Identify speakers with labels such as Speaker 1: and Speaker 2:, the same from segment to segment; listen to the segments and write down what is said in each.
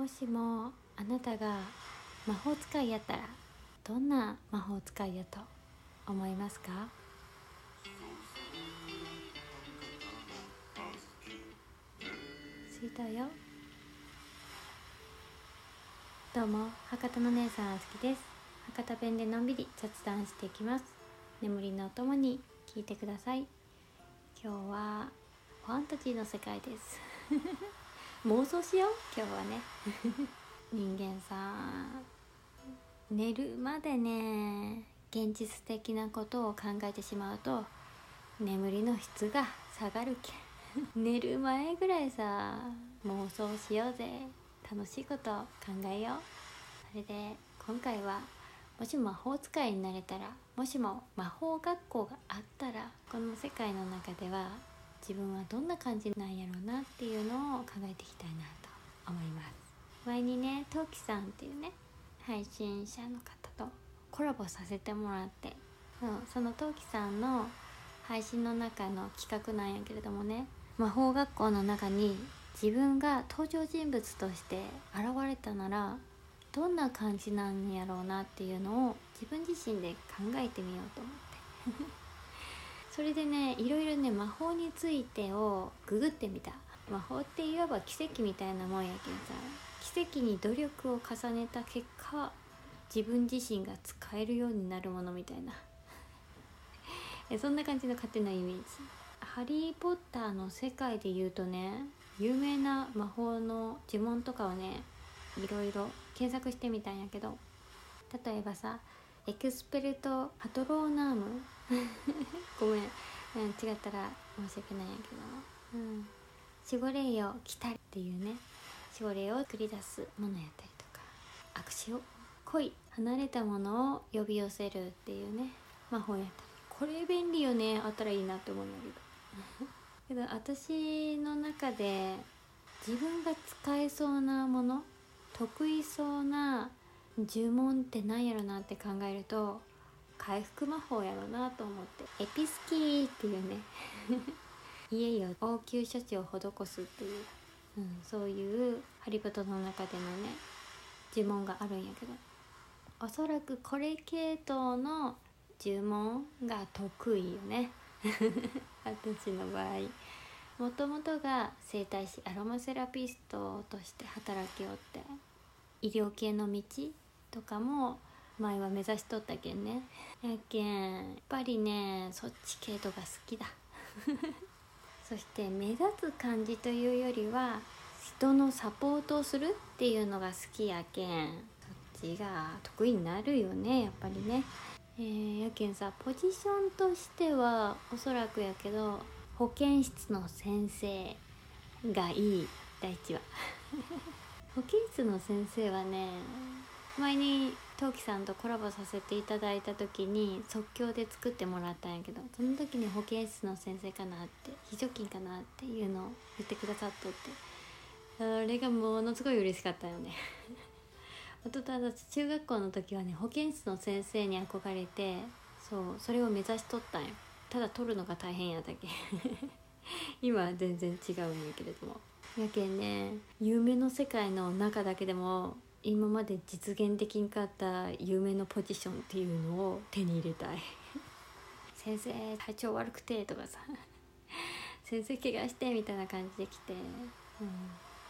Speaker 1: もしもあなたが魔法使いやったらどんな魔法使いやと思いますか？着いたよ。どうも博多の姉さんあすきです。博多弁でのんびり雑談していきます。眠りのお供に聞いてください。今日はファンタジーの世界です。妄想しよう今日はね。人間さ寝るまでね現実的なことを考えてしまうと眠りの質が下がるけん。寝る前ぐらいさ妄想しようぜ。楽しいこと考えよう。それで今回はもし魔法使いになれたらもしも魔法学校があったらこの世界の中では自分はどんな感じなんやろうなっていうのを考えていきたいなと思います。前にねトウキさんっていうね配信者の方とコラボさせてもらって。そうそのトウキさんの配信の中の企画なんやけれどもね魔法学校の中に自分が登場人物として現れたならどんな感じなんやろうなっていうのを自分自身で考えてみようと思って。それでねいろいろね魔法についてをググってみた。魔法っていわば奇跡みたいなもんやけんさ。奇跡に努力を重ねた結果自分自身が使えるようになるものみたいな。そんな感じの勝手なイメージ「ハリー・ポッター」の世界で言うとね有名な魔法の呪文とかをねいろいろ検索してみたんやけど。例えばさ「エクスペルト・パトローナーム」ごめん、うん、違ったら申し訳ないんやけど、うん、守護霊よ来たっていうね。守護霊を繰り出すものやったりとか。握手を恋離れたものを呼び寄せるっていうね。魔法やったり。これ便利よねあったらいいなって思うんだけど。けど私の中で自分が使えそうなもの得意そうな呪文って何やろなって考えると回復魔法やろなと思って。エピスキーっていうね。家よ応急処置を施すっていう、うん、そういうハリポトの中でのね呪文があるんやけど。おそらくこれ系統の呪文が得意よね。私の場合。もともとが整体師アロマセラピストとして働きおって医療系の道とかも前は目指しとったけんね。やけんやっぱりねそっち系統が好きだ。そして目立つ感じというよりは人のサポートをするっていうのが好きやけん。そっちが得意になるよねやっぱりね。えー、やけんさポジションとしてはおそらくやけど保健室の先生がいい。第一は 保健室の先生はね前に陶器さんとコラボさせていただいた時に即興で作ってもらったんやけどその時に保健室の先生かなって非常勤かなっていうのを言ってくださっとって。あれがものすごい嬉しかったよね。あとただ中学校の時はね保健室の先生に憧れてそうそれを目指しとったんよ。ただ取るのが大変やったけ。今は全然違うんやけれども。やけんね夢の世界の中だけでも今まで実現できんかった夢のポジションっていうのを手に入れたい。先生体調悪くてとかさ。先生怪我してみたいな感じで来て、うん、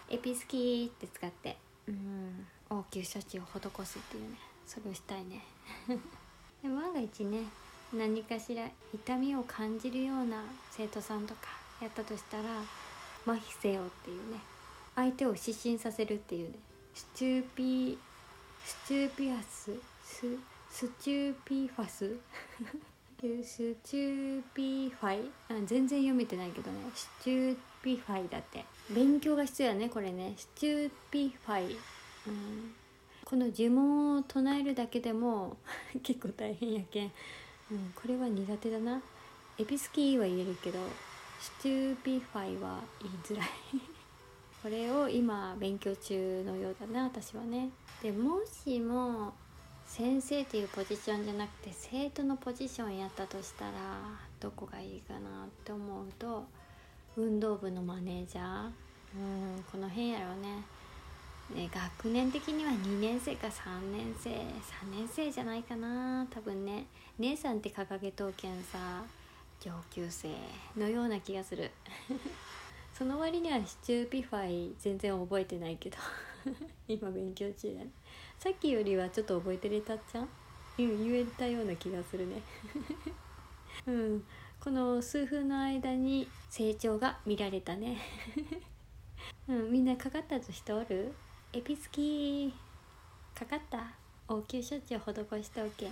Speaker 1: エピスキーって使って、うん、応急処置を施すっていうね。それをしたいね。で万が一ね何かしら痛みを感じるような生徒さんとかやったとしたら麻痺せよっていうね。相手を失神させるっていうねスチューピースチューピアスススチューピファス？ Stupefy？あ全然読めてないけどね。 Stupefy だって。勉強が必要やねこれね。 Stupefy、うん、この呪文を唱えるだけでも 結構大変やけん、うん、これは苦手だな。 Episkey は言えるけど Stupefy は言いづらい。これを今勉強中のようだな私はね。でもしも先生っていうポジションじゃなくて生徒のポジションやったとしたらどこがいいかなって思うと運動部のマネージャーうんこの辺やろね。ね、学年的には2年生か3年生3年生じゃないかな多分ね。姉さんって掲げとうけんさ上級生のような気がする。その割には Stupefy 全然覚えてないけど。今勉強中だね。さっきよりはちょっと覚えてれたっちゃん？うん言えたような気がするね。うん。この数分の間に成長が見られたね。うん。みんなかかった人おる？エピスキーかかった？応急処置を施しておけ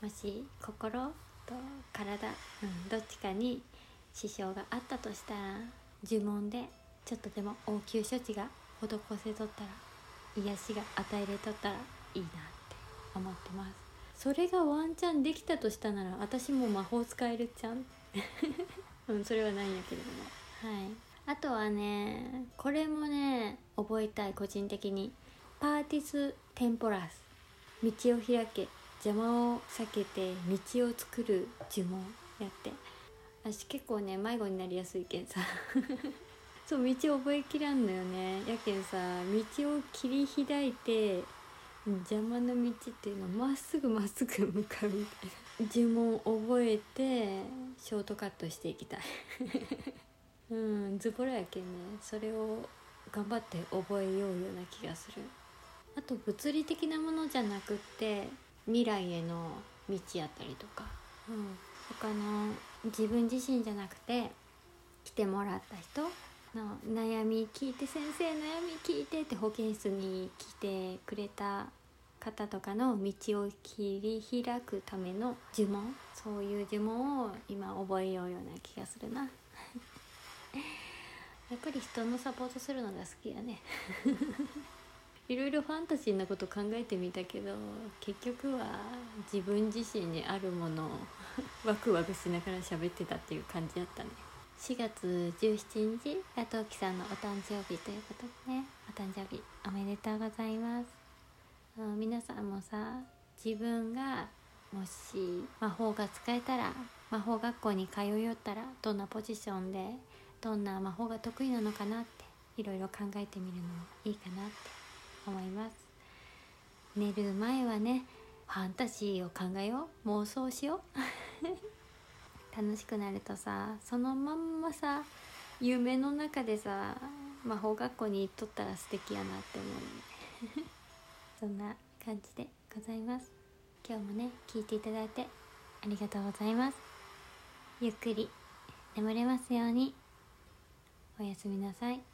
Speaker 1: もし心と体、うん、どっちかに支障があったとしたら。呪文でちょっとでも応急処置が施せとったら癒しが与えれとったらいいなって思ってます。それがワンチャンできたとしたなら私も魔法使えるじゃん うんそれはないんやけれども。はい。あとはねこれもね覚えたい個人的に。パーティス・テンポラス。道を開け邪魔を避けて道を作る呪文やって私結構ね迷子になりやすいけんさ。そう道覚えきらんのよね。やけんさ道を切り開いて邪魔な道っていうのまっすぐまっすぐ向かうみたいな。呪文覚えてショートカットしていきたい。うんズボラやけんね。それを頑張って覚えようような気がする。あと物理的なものじゃなくって未来への道やったりとか、うん、他の自分自身じゃなくて来てもらった人の悩み聞いて先生悩み聞いてって保健室に来てくれた方とかの道を切り開くための呪文そういう呪文を今覚えようような気がするな。やっぱり人のサポートするのが好きやね いろいろファンタジーなこと考えてみたけど結局は自分自身にあるものを ワクワクしながら喋ってたっていう感じだったね。4月17日がトウキさんのお誕生日ということでね。お誕生日おめでとうございます。皆さんもさ自分がもし魔法が使えたら魔法学校に通いよったらどんなポジションでどんな魔法が得意なのかなっていろいろ考えてみるのもいいかなって思います。寝る前はねファンタジーを考えよう。妄想しよう。楽しくなるとさそのまんまさ夢の中でさ魔法学校に行っとったら素敵やなって思うね。そんな感じでございます。今日もね聞いていただいてありがとうございます。ゆっくり眠れますように。おやすみなさい。